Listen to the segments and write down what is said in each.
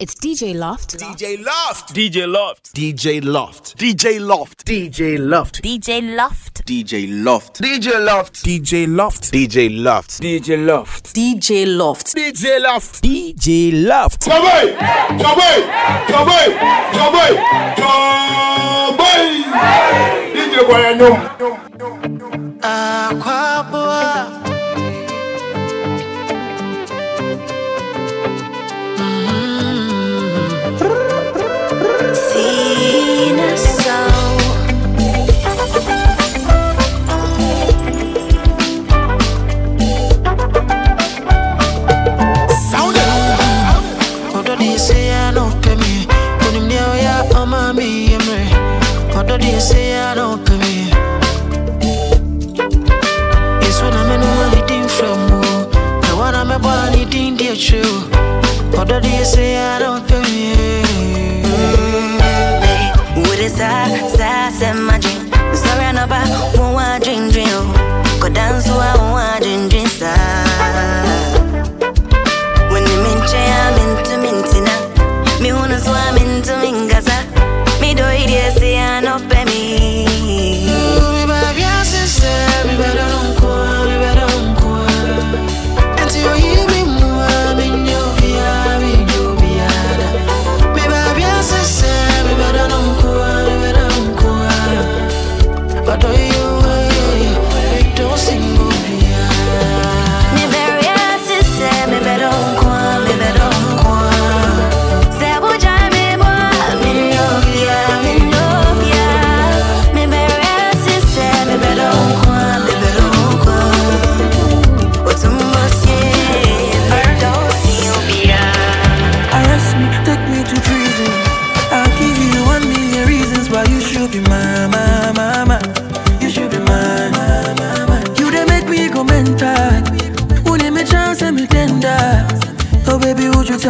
It's DJ Loft. DJ Loft. DJ Loft. DJ Loft. DJ Loft. DJ Loft. DJ Loft. DJ Loft. DJ Loft. DJ Loft. DJ Loft. DJ Loft. DJ Loft. DJ Loft. DJ Loft. Jabay! Jabay! Jabay! Jabay! Jabay! DJ Boyanyum. Aquabua. Sina They say I don't pay. It's when I'm in anything from you. The one I'm about anything, dear true. But they say I don't pay. With a side, side, and my. Sorry, I'm not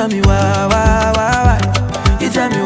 tell me why, why, why, why? You tell me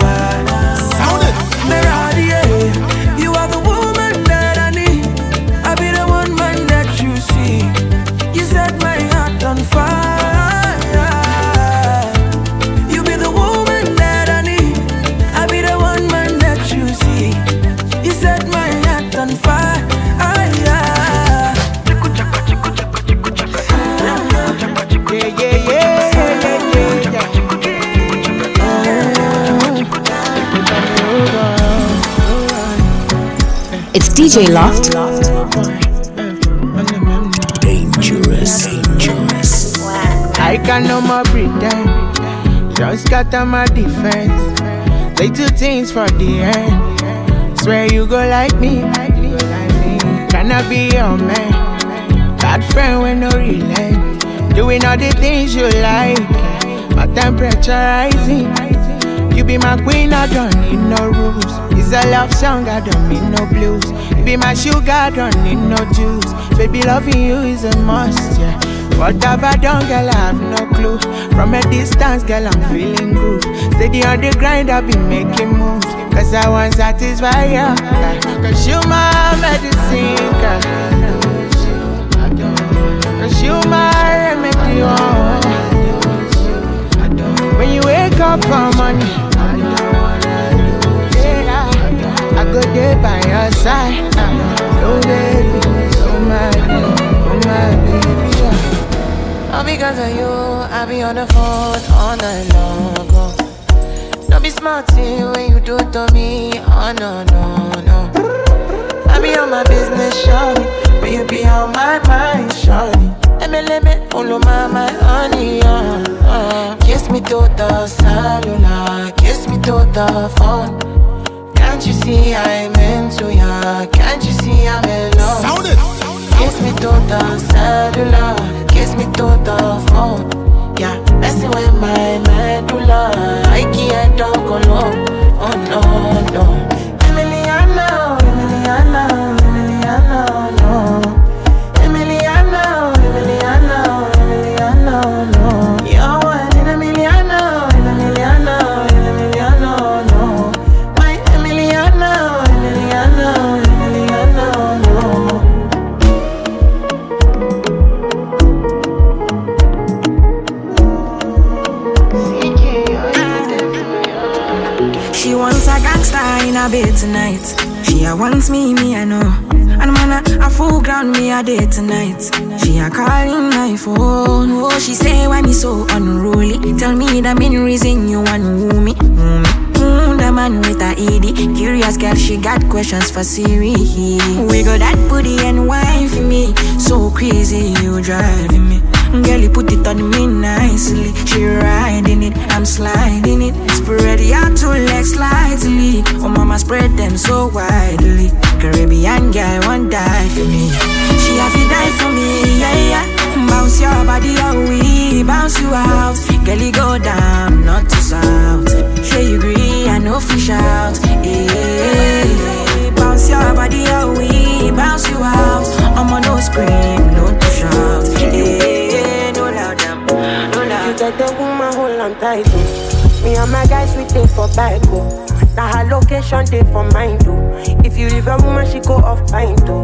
DJ Loft. Dangerous. Dangerous. I can no more pretend. Just got on my defense. Say two things for the end. Swear you go like me. Can I be your man? Bad friend with no relent. Doing all the things you like. My temperature rising. You be my queen, I don't need no rules. It's a love song, I don't need no blues. Be my sugar, don't need no juice. Baby, loving you is a must, yeah. What have I done, girl? I have no clue. From a distance, girl, I'm feeling groove. Steady on the grind, I've been making moves. Cause I want satisfy you. yeah. Cause you my medicine, girl. Cause you my remedy, oh. When you wake up for money, go there by your side. Oh baby, oh my baby, oh my baby. yeah. All because of you, I be on the phone all night long. Don't be smart when you do to me. Oh no, no, no. I be on my business, shawty. But you be on my mind, shawty. Let follow my, my honey, uh, uh. Kiss me to the cellular, kiss me to the phone. Can't you see I'm into ya? Can't you see I'm in love? Sound it. Kiss me to the cellular, kiss me to the phone. Yeah, messing with my medulla. I can't talk alone. Wants me, me I know. And man, a full ground me a day tonight. She a calling my phone. Oh, she say why me so unruly. Tell me the main reason you want woo me. Woo me. Mm, the man with a ED. Curious girl, she got questions for Siri. We got that booty and wine for me. So crazy, you driving me. Girl, you put it on me nicely. She riding it, I'm sliding it. Spread your two legs slightly. Oh, mama, spread them so widely. Caribbean girl, won't die for me. She have to die for me, yeah, yeah. Bounce your body, oh, we bounce you out. Girl, you go down, not to south. Sure you agree, I know fish out. Yeah, bounce your body, oh, we bounce you out. I'm on no scream, no to shout. Yeah, no loud, damn, no You loud. get the woman hold on tight, oh. Me and my guys we take for bike, oh. Now her location they for mine too. You leave a woman, she go off pine too.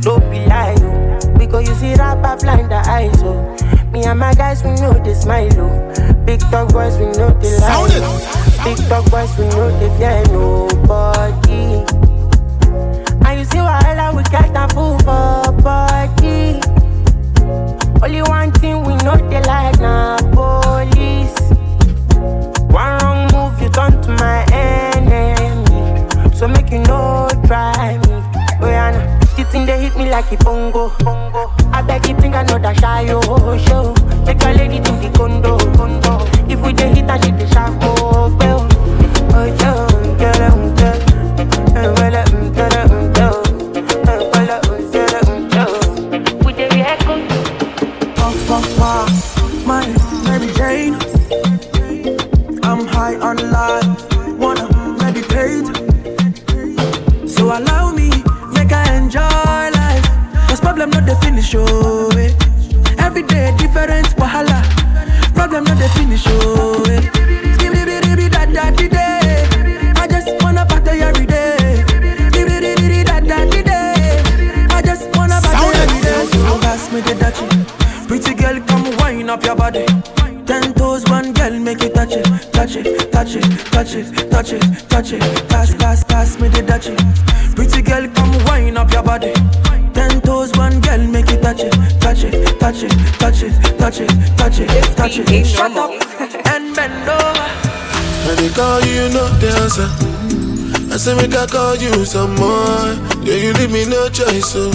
Don't be lie, oh. We go use it blind the eyes, oh. Me and my guys we know they smile, oh. Big dog boys we know they lie. Oh. Big dog boys we know they fear nobody. And you see why we get a fool for body. Only one thing we know they like na police. One no try me. Oh yeah, nah. the thing they hit me like a bongo. bongo. I beg you think I know that shy oh show. Say make I call you some more. Yeah, you leave me no choice, so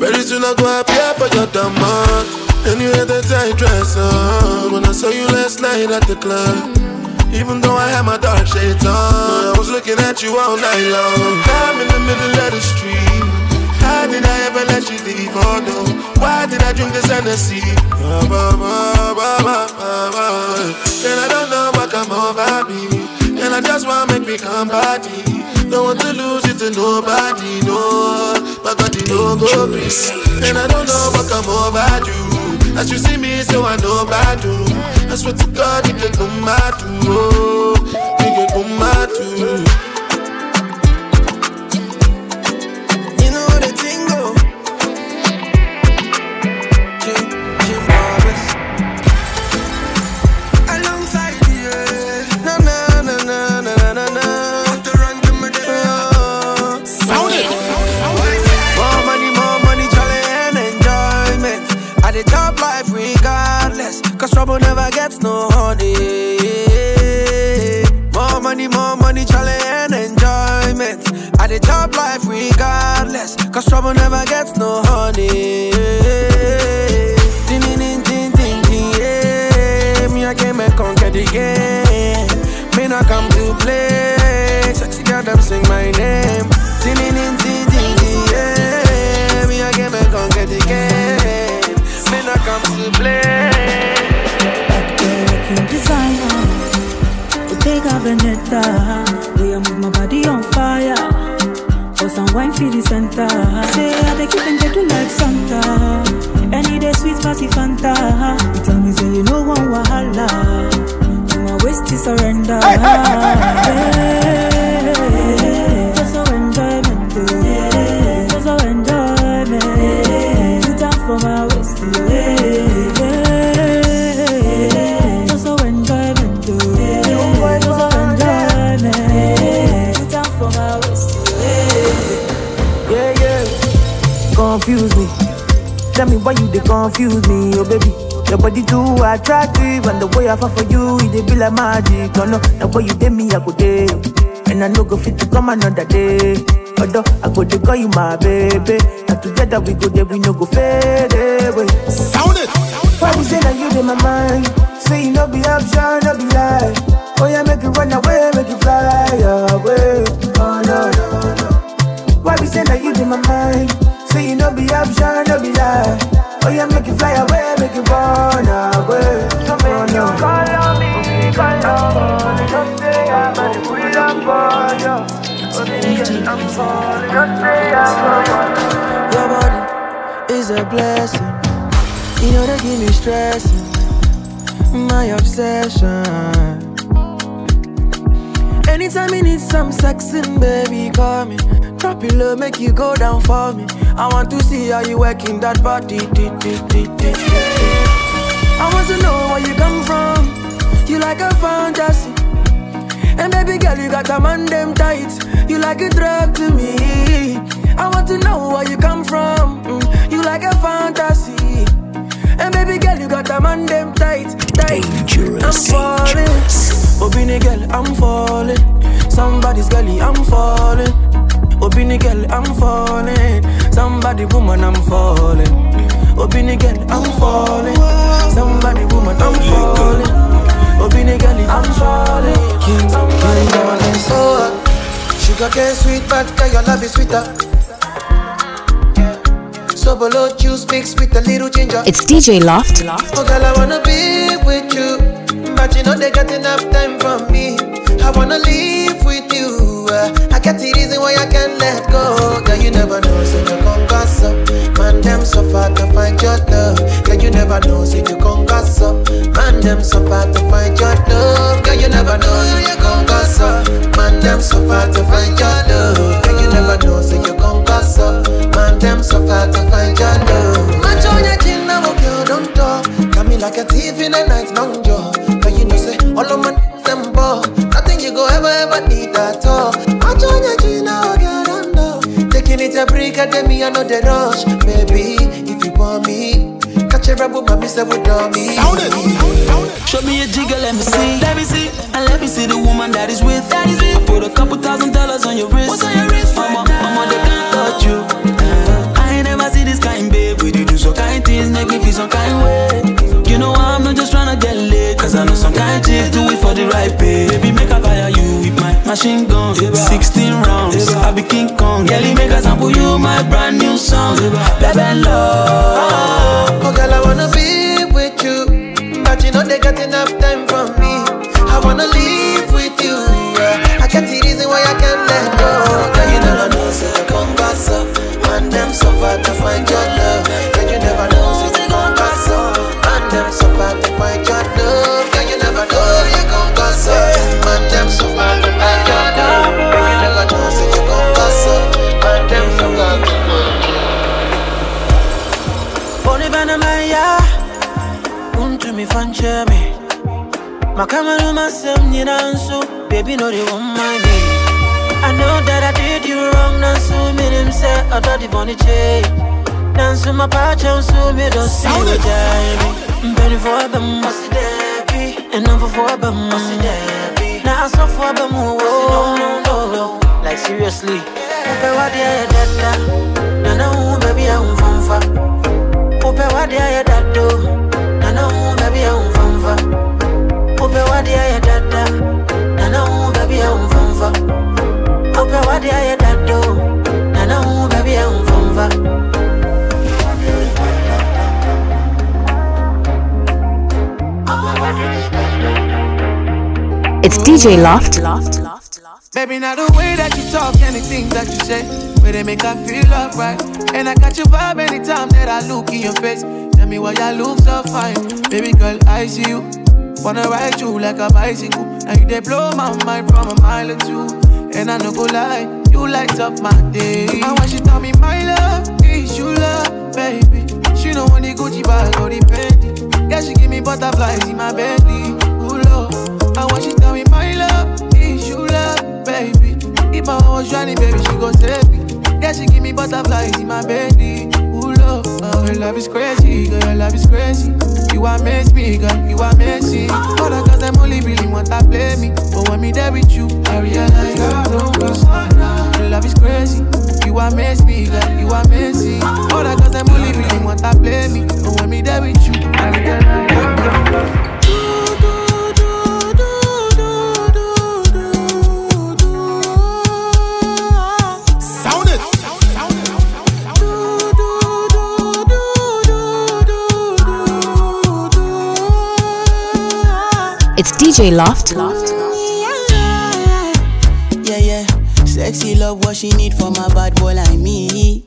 very soon I go appear for your demand. And you had that tight dress on when I saw you last night at the club. Even though I had my dark shades on, I was looking at you all night long. I'm in the middle of the street. How did I ever let you leave? Oh no, why did I drink this Hennessy? Ba. And I don't know what come over me. And I just wanna make me come body. Don't want to lose it to nobody, no. My body no go free. And I don't know what come over you. As you see me, so I know bad do. I swear to God, you can come too. Oh, you can come mad too. Top life regardless. Cause trouble never gets no honey. More money, more money, challenge and enjoyment. I the top life regardless. Cause trouble never gets no honey. Ding, ding, ding, ding, ding, yeah. Me, I came back conquer the game. Me, not come to play. Sexy girl, them sing my name. Ding, ding, ding, ding, ding, yeah. Me, I came back conquer the game. Not come to play. Working designer, Bottega Veneta. We are move my body on fire. For some wine for the center. Say I they keep and do like Santa. Any day sweet spicy Fanta. You tell me say you know one wahala. To my waist is surrender. Yeah. Tell me why you they confuse me, oh baby. Your body too attractive, and the way I fall for you, it dey be like magic. Oh no, the way you did me, I go day, and I no go fit to come another day. Although I go to call you my baby, and together we go there, we no go fade away. Sound it. Why you say that you in my mind? Say you no be option, no be lie. Oh yeah, make you run away, make you fly away. Oh no no no. Why you say that you in my mind? You no be option, no be lie. Oh yeah, make you fly away, make you run away. Oh no. Call on me, call on me. Don't say I'm it for you. Oh, baby, I'm falling. Don't say I'm gonna. Your body is a blessing. You know they give me stress. My obsession. Anytime you need some sexing, baby, call me. Drop it low, make you go down for me. I want to see how you working that body. I want to know where you come from. You like a fantasy. And baby girl, you got a man them tight. You like a drug to me. I want to know where you come from. Mm, You like a fantasy. And baby girl, you got a man them tight, tight. Dangerous, I'm falling. Obini girl, I'm falling. Somebody's girlie, I'm falling. Obini girl, I'm falling. Somebody woman, I'm falling. Obini girl, I'm falling. Somebody woman, I'm falling. Obini girl, I'm falling. Somebody woman, I'm Oh, sugar cane sweet, but girl, your love is sweeter. So below juice mixed with a little ginger. It's DJ Loft. Oh, girl, I wanna be with you, but you know they got enough time for me. I wanna live with you. uh, I got the reason why I can't let go. Girl, you never know, so you gas up. Man, them so far to find your love. Girl, you never know, so you gas up. Man, them so far to find your love. Girl, you never know, you come gas it a me, I know the rush. Baby, if you want me, catch a rebel, mommy, say, with me. Sound it. Show me a jigger, let me see. Let me see. And let me see the woman that is with. That is with. I put a couple thousand dollars on your wrist. What's on your wrist? Mama, mama, they can't touch you. Uh, I ain't never see this kind, babe. We do do some kind things, make me feel some kind way. You know I'm not just tryna get laid. Cause I know some kind chicks do it for the right pay. Baby, make a fire you with my machine gun. 16 rounds, I be King Kong. Girlie, make a sample you my brand new song. Baby, love. Oh, girl, I wanna be with you, but you know they got enough time for me. I wanna live Adodi boni che Nansu mapacha Unsu mi don't see Sound it. what I Benny for a bum Masi debi And I'm for a bum Masi debi Now I saw for a bum No no no no. Like seriously. Upe wadi ya dada. Nana u baby ya umfamfa Upe wadi ya dado Nana u baby ya umfamfa Upe wadi ya dada. Nana u baby ya umfamfa Upe wadi ya dado Nana u baby ya umfamfa It's DJ Loft. Baby, now the way that you talk and the things that you say, where they make I feel alright. And I catch your vibe anytime that I look in your face. Tell me why you look so fine. Baby girl, I see you. Wanna ride you like a bicycle. Now you they blow my mind from a mile or two. And I no go lie, you light up my day. And when she tell me my love, is you love, baby. She know when the Gucci bag or the Fendi. Yeah, she give me butterflies in my belly. Ooh, Lord. And when she tell me my love, is you love, baby. If I was drowning, baby, she go save me. Yeah, she give me butterflies in my belly. Ooh, Lord. Uh, oh, oh. Your love is crazy, girl, your love is crazy. You amaze me, girl, you are me. All the girls them only really want to play me, but when me there with you, I realize I don't go Your love is crazy. You amaze me, girl, you are me. All the girls them only really want to play me, but when me there with you, I realize. Sound DJ Loft. Yeah, yeah. Sexy love, what she need from a bad boy like me.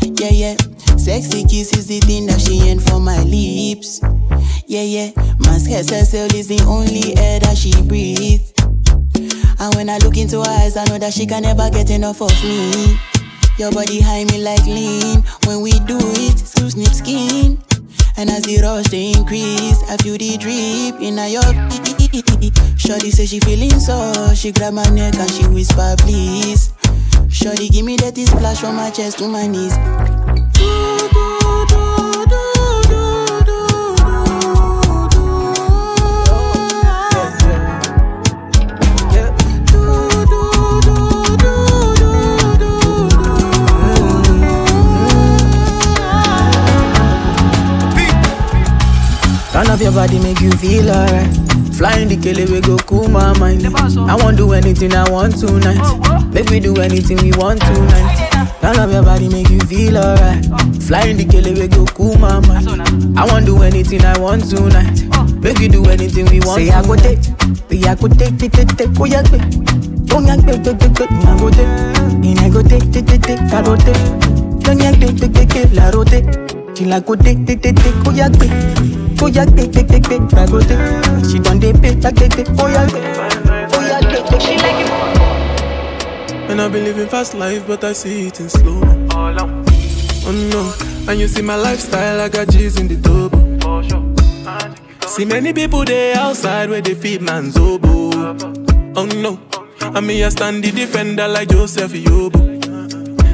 Yeah, yeah. Sexy kiss is the thing that she ain't for my lips. Yeah, yeah. Mask herself is the only air that she breathes. And when I look into her eyes, I know that she can never get enough of me. Your body high me like lean. When we do it, snip, snip skin. And as the rush they increase, I feel the drip in your Shorty say she feeling so, she grab my neck and she whisper please. Shorty give me that splash from my chest to my knees. Turn up your body, make you feel alright. Flying the kele, we go cool my mind. I won't do anything I want tonight. Make we do anything we want tonight. Turn up your body, make you feel alright. Flying the kele, we go cool my mind. I won't do anything I want tonight. Make we do anything we want. Say I go take, say I go take, take, take, take, oh yeah, take. Don't yank, take, take, take, take, I go take. And I go take, take, take, take, I go take. Don't yank, take, take, take, take, la rotate. She like go take, take, take, take, oh yeah, take. Oh yeah, take, take, take, take, I go take. She done pay, take, take, take, oh yeah, take. Oh yeah, take, take, she like it. And I've been living fast life, but I see it in slow. Oh no, and you see my lifestyle, I got G's in the double. See many people there outside where they feed man's oboe. Oh no, and me I stand the defender like Joseph Yobo.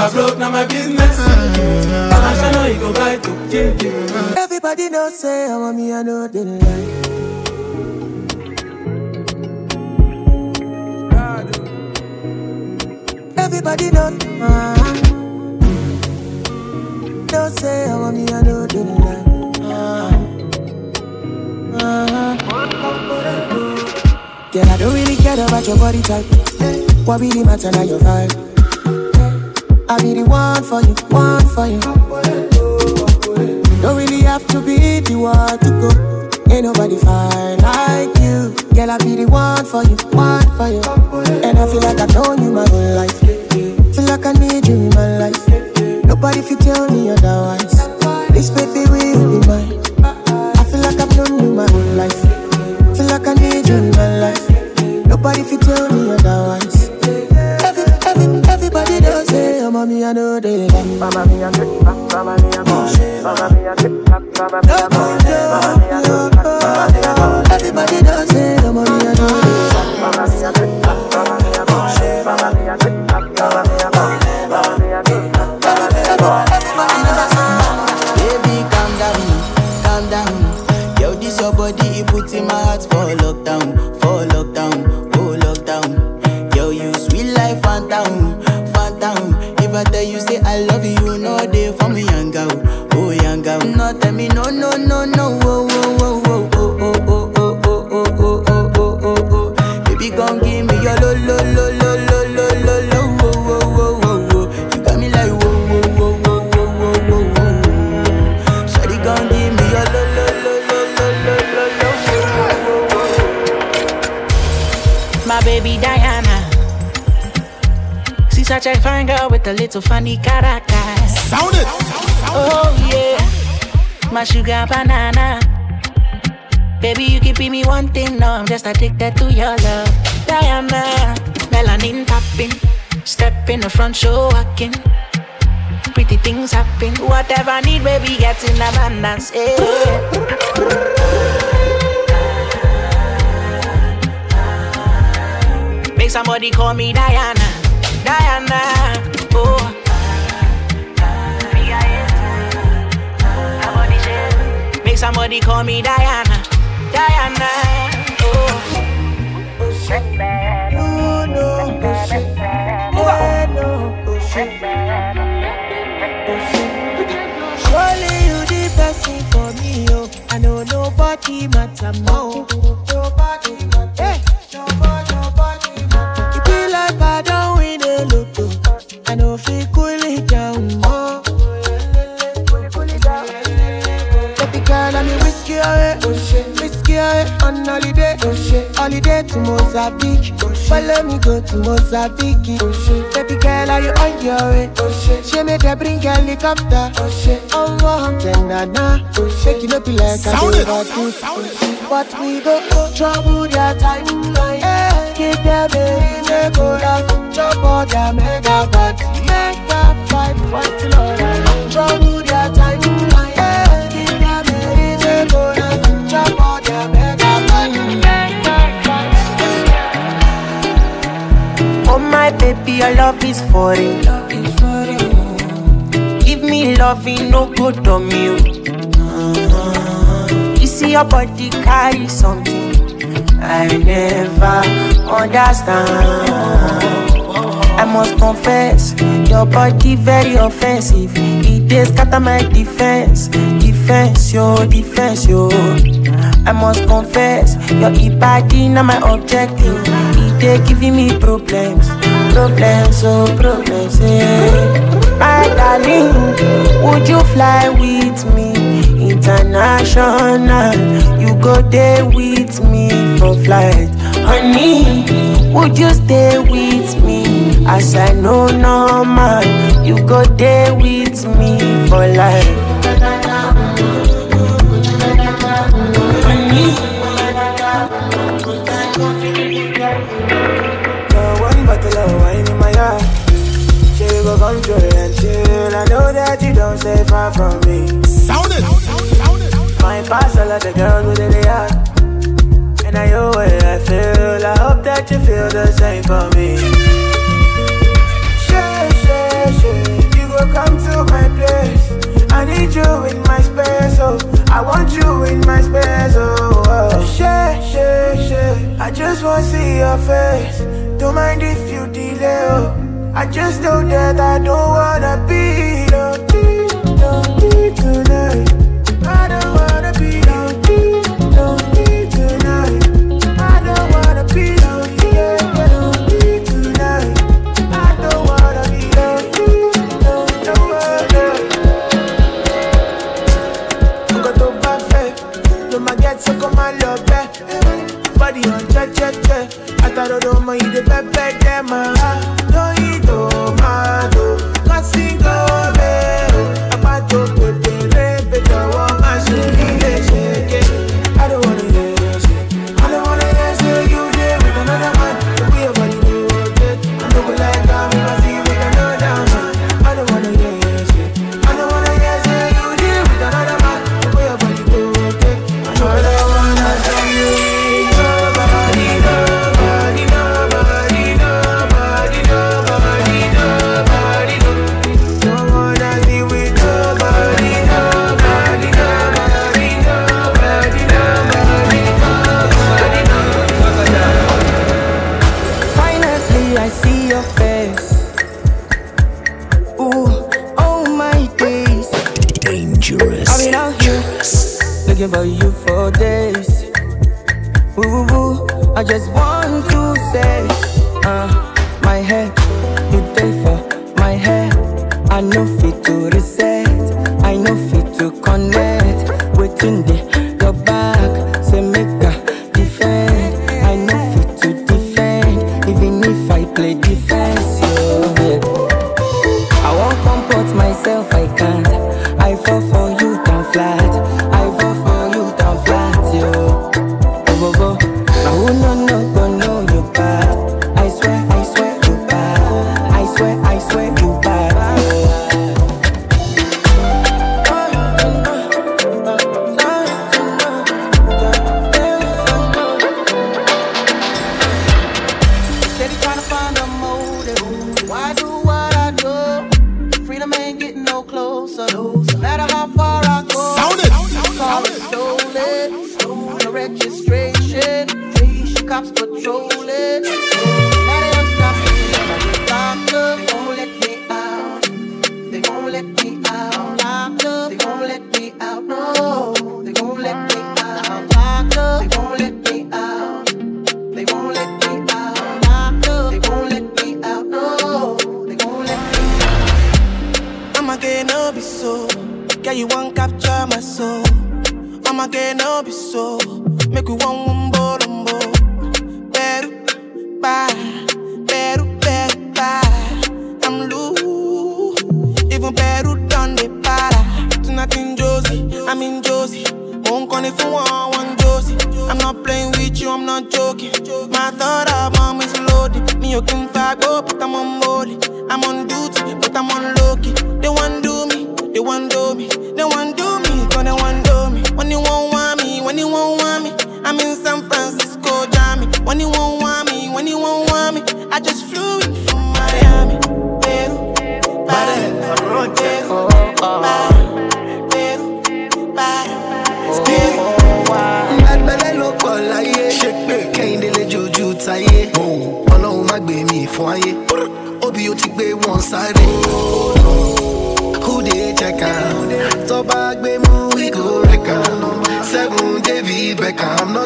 I broke, now my business. I'ma show you, you go right. Everybody knows say I want me, I know they lie. Everybody know, uh, don't say I want me, I know they lie. Uh, uh, Girl, I don't really care about your body type. What really matter now your vibe? I be the one for you, one for you. Don't really have to be the one to go. Ain't nobody fine like you. Girl, I be the one for you, one for you. And I feel like I've known you my whole life. Feel like I need you in my life. Nobody fit tell me otherwise. This baby will be mine. I feel like I've known you my whole life. Feel like I need you in my life. Nobody fit tell me otherwise mama mia no dey lie. Mama mia good, mama me a mama mia good, mama mia good, mama mia good, mama mia good. Everybody dance, mama mia no dey lie. Mama mia good, mama mia good, mama mia good. A fine girl with a little funny character. Sound it. Oh yeah. my sugar banana. Baby, you keep me one thing, no, I'm just addicted to your love. Diana, melanin tapping, step in the front, show walking. Pretty things happen, whatever I need, baby, get in abundance. Yeah. Make somebody call me Diana, Diana. Oh. Make somebody call me Diana, Diana. Oh. Oh no, oh shit. Yeah, no, oh shit. Surely you the best for me, oh. I know nobody matter more. Holiday. Holiday to Mozambique. Follow me go to Mozambique. Baby girl, are you on your way? She made her bring helicopter. Oh, wow, then na na. Make you no be like I Sound do it. But we go trouble their timeline. Yeah. Give them a reason go down. Trouble their mega party. Mega vibe, what Lord. Trouble their timeline. My baby, your love is for it. Give me loving, no good on oh. you. You see your body carry something I never understand. I must confess, your body very offensive. It dey scatter my defense, defense, yo, defense, yo. I must confess, your body not my objective. It dey giving me problems, problems, oh problems, yeah. My darling, would you fly with me international? You go there with me for flight, honey. Would you stay with me as I know normal? You go there with me for life. Control and chill. I know that you don't stay far from me. Sound it. My past all of the girls with the heart. And I know what I feel. I hope that you feel the same for me. Sure, sure, sure. You go come to my place. I need you in my space, oh. I want you in my space, oh. oh. Sure, sure, sure. I just wanna see your face. Don't mind if you delay, oh. I just know that I don't wanna be lonely, lonely tonight. Looking for you for days. Ooh, ooh, I just want to say, uh, my head, you day for my head. I know fit to reset, I know fit to connect. Waiting the registration. Cops patrolling.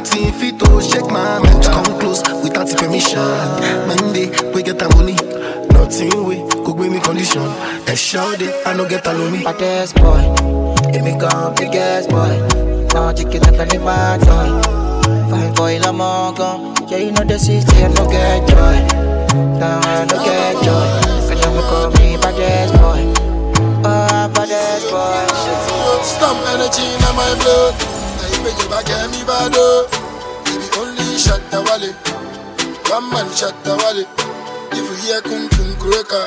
Nothing fit to shake my mental. Come close without permission. Monday, we get the money. Nothing we could bring me condition. And shout it, I no get alone me. Baddest boy, here me come biggest boy. Now chicken up any my toy. Fine boy, I'm all gone. Yeah, you know the city, I no get joy. Now I no get joy. And then me call me baddest boy. Oh, baddest boy. Stomp energy in my blood. Now you make your back at me bad oh. Baby only shot the wallet. One man shot the wallet. If you hear kung kung cracker,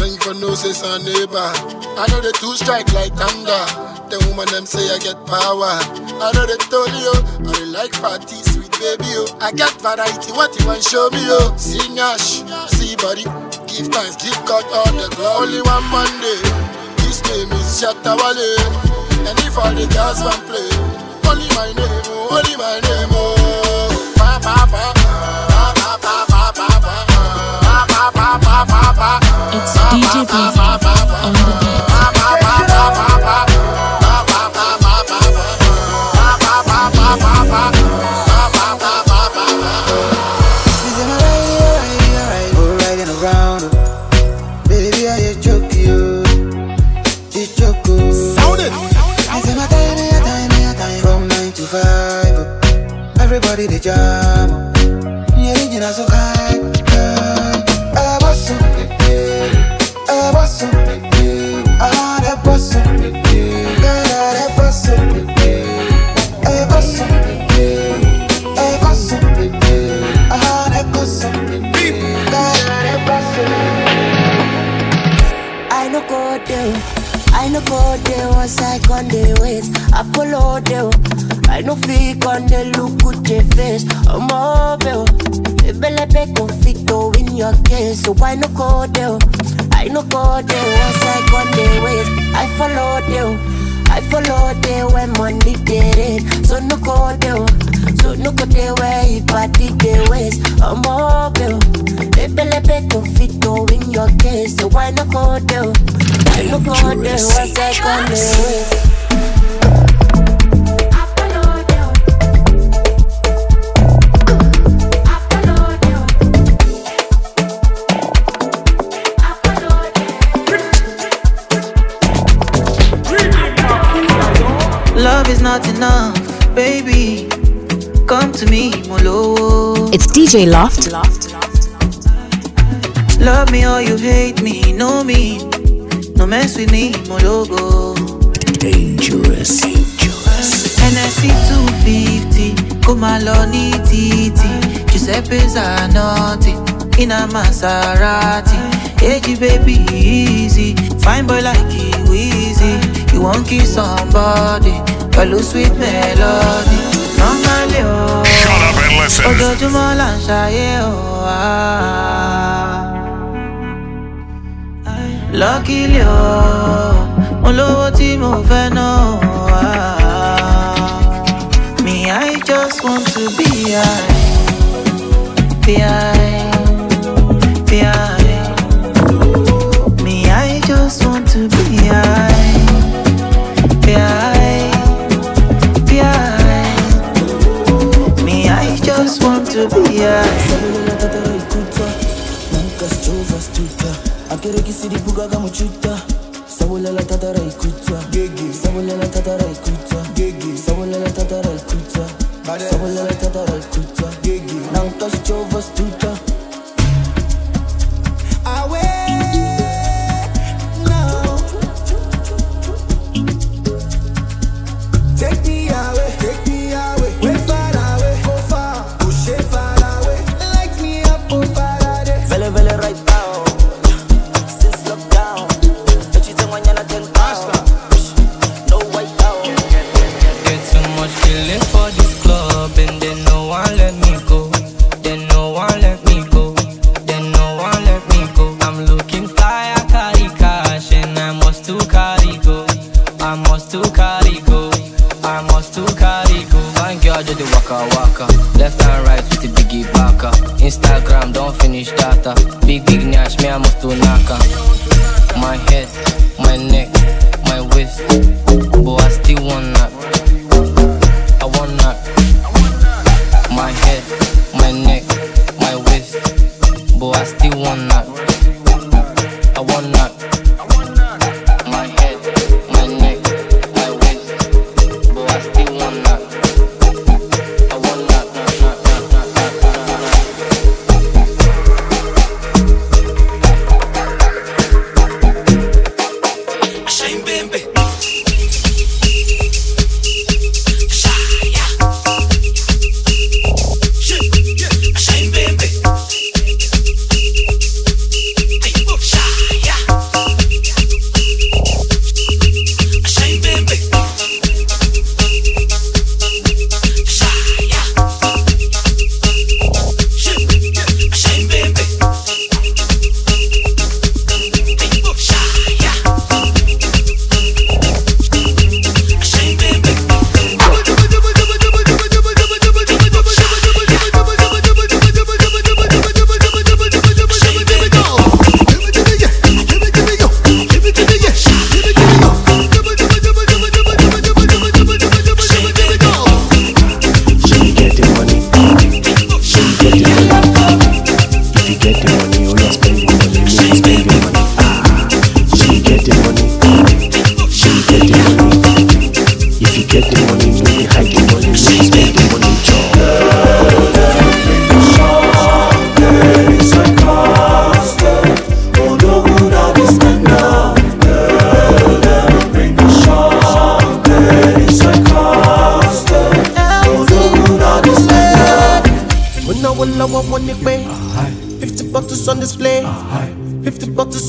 then you for know say son neighbor. I know the two strike like thunder. The woman them say I get power. I know they told you, I they like party sweet baby oh. I get variety, what you want show me oh. See Nash, see body, give thanks, give God all the glory. Only one Monday, his name is Shatta Wale. And if all the girls want play, only my name, oh, only my name, oh. Pa, pa. Pa, It's DJ Busy on the beat. No I the. I follow there. I no on the look face. I'm your case, so why no go there? I no go there once I the. I follow there. I follow there when money get it. So no go there. So no go there where you party the ways. I'm mobile. Ebele fit confito in your case, so why no go there? I no go there once I con the ways. Love is not enough, baby. Come to me, Molo. It's DJ Loft. Love me or you hate me, know me. No mess with me, Mologo. Dangerous. Dangerous. NSC 250, Kumaloni TT. Giuseppe Zanotti, in a Maserati. Hey, baby, easy. Fine boy like you, easy. You won't kiss somebody, follow sweet melody. Oh. Shut up and listen. Oh, ah. Lucky là ń ṣayé o. Oh. Mo lówó tí mo fẹ́ náà. Ah. Me, I just want to be high. Be high. akerekisidi bukaka mochuta sabolela tatara ikuta sabolela tatara ikuta sabolela tatara ikuta sabolela tatara ikuta nankasichovas tuta.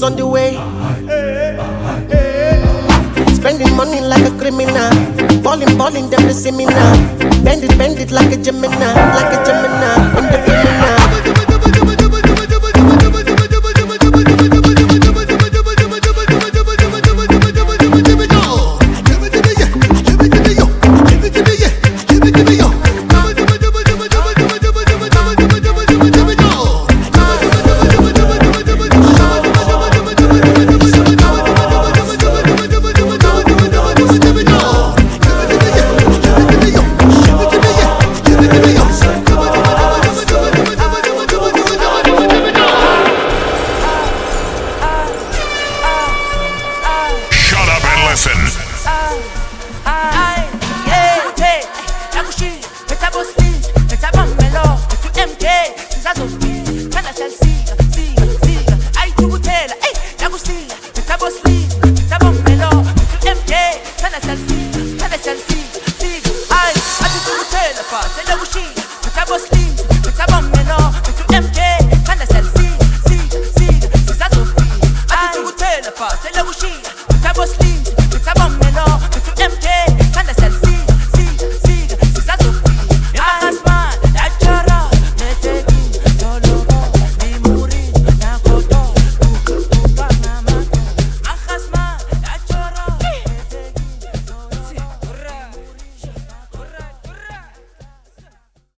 on the way. Spending money like a criminal. Balling, balling, them they see. Bend it, bend it like a Gemini.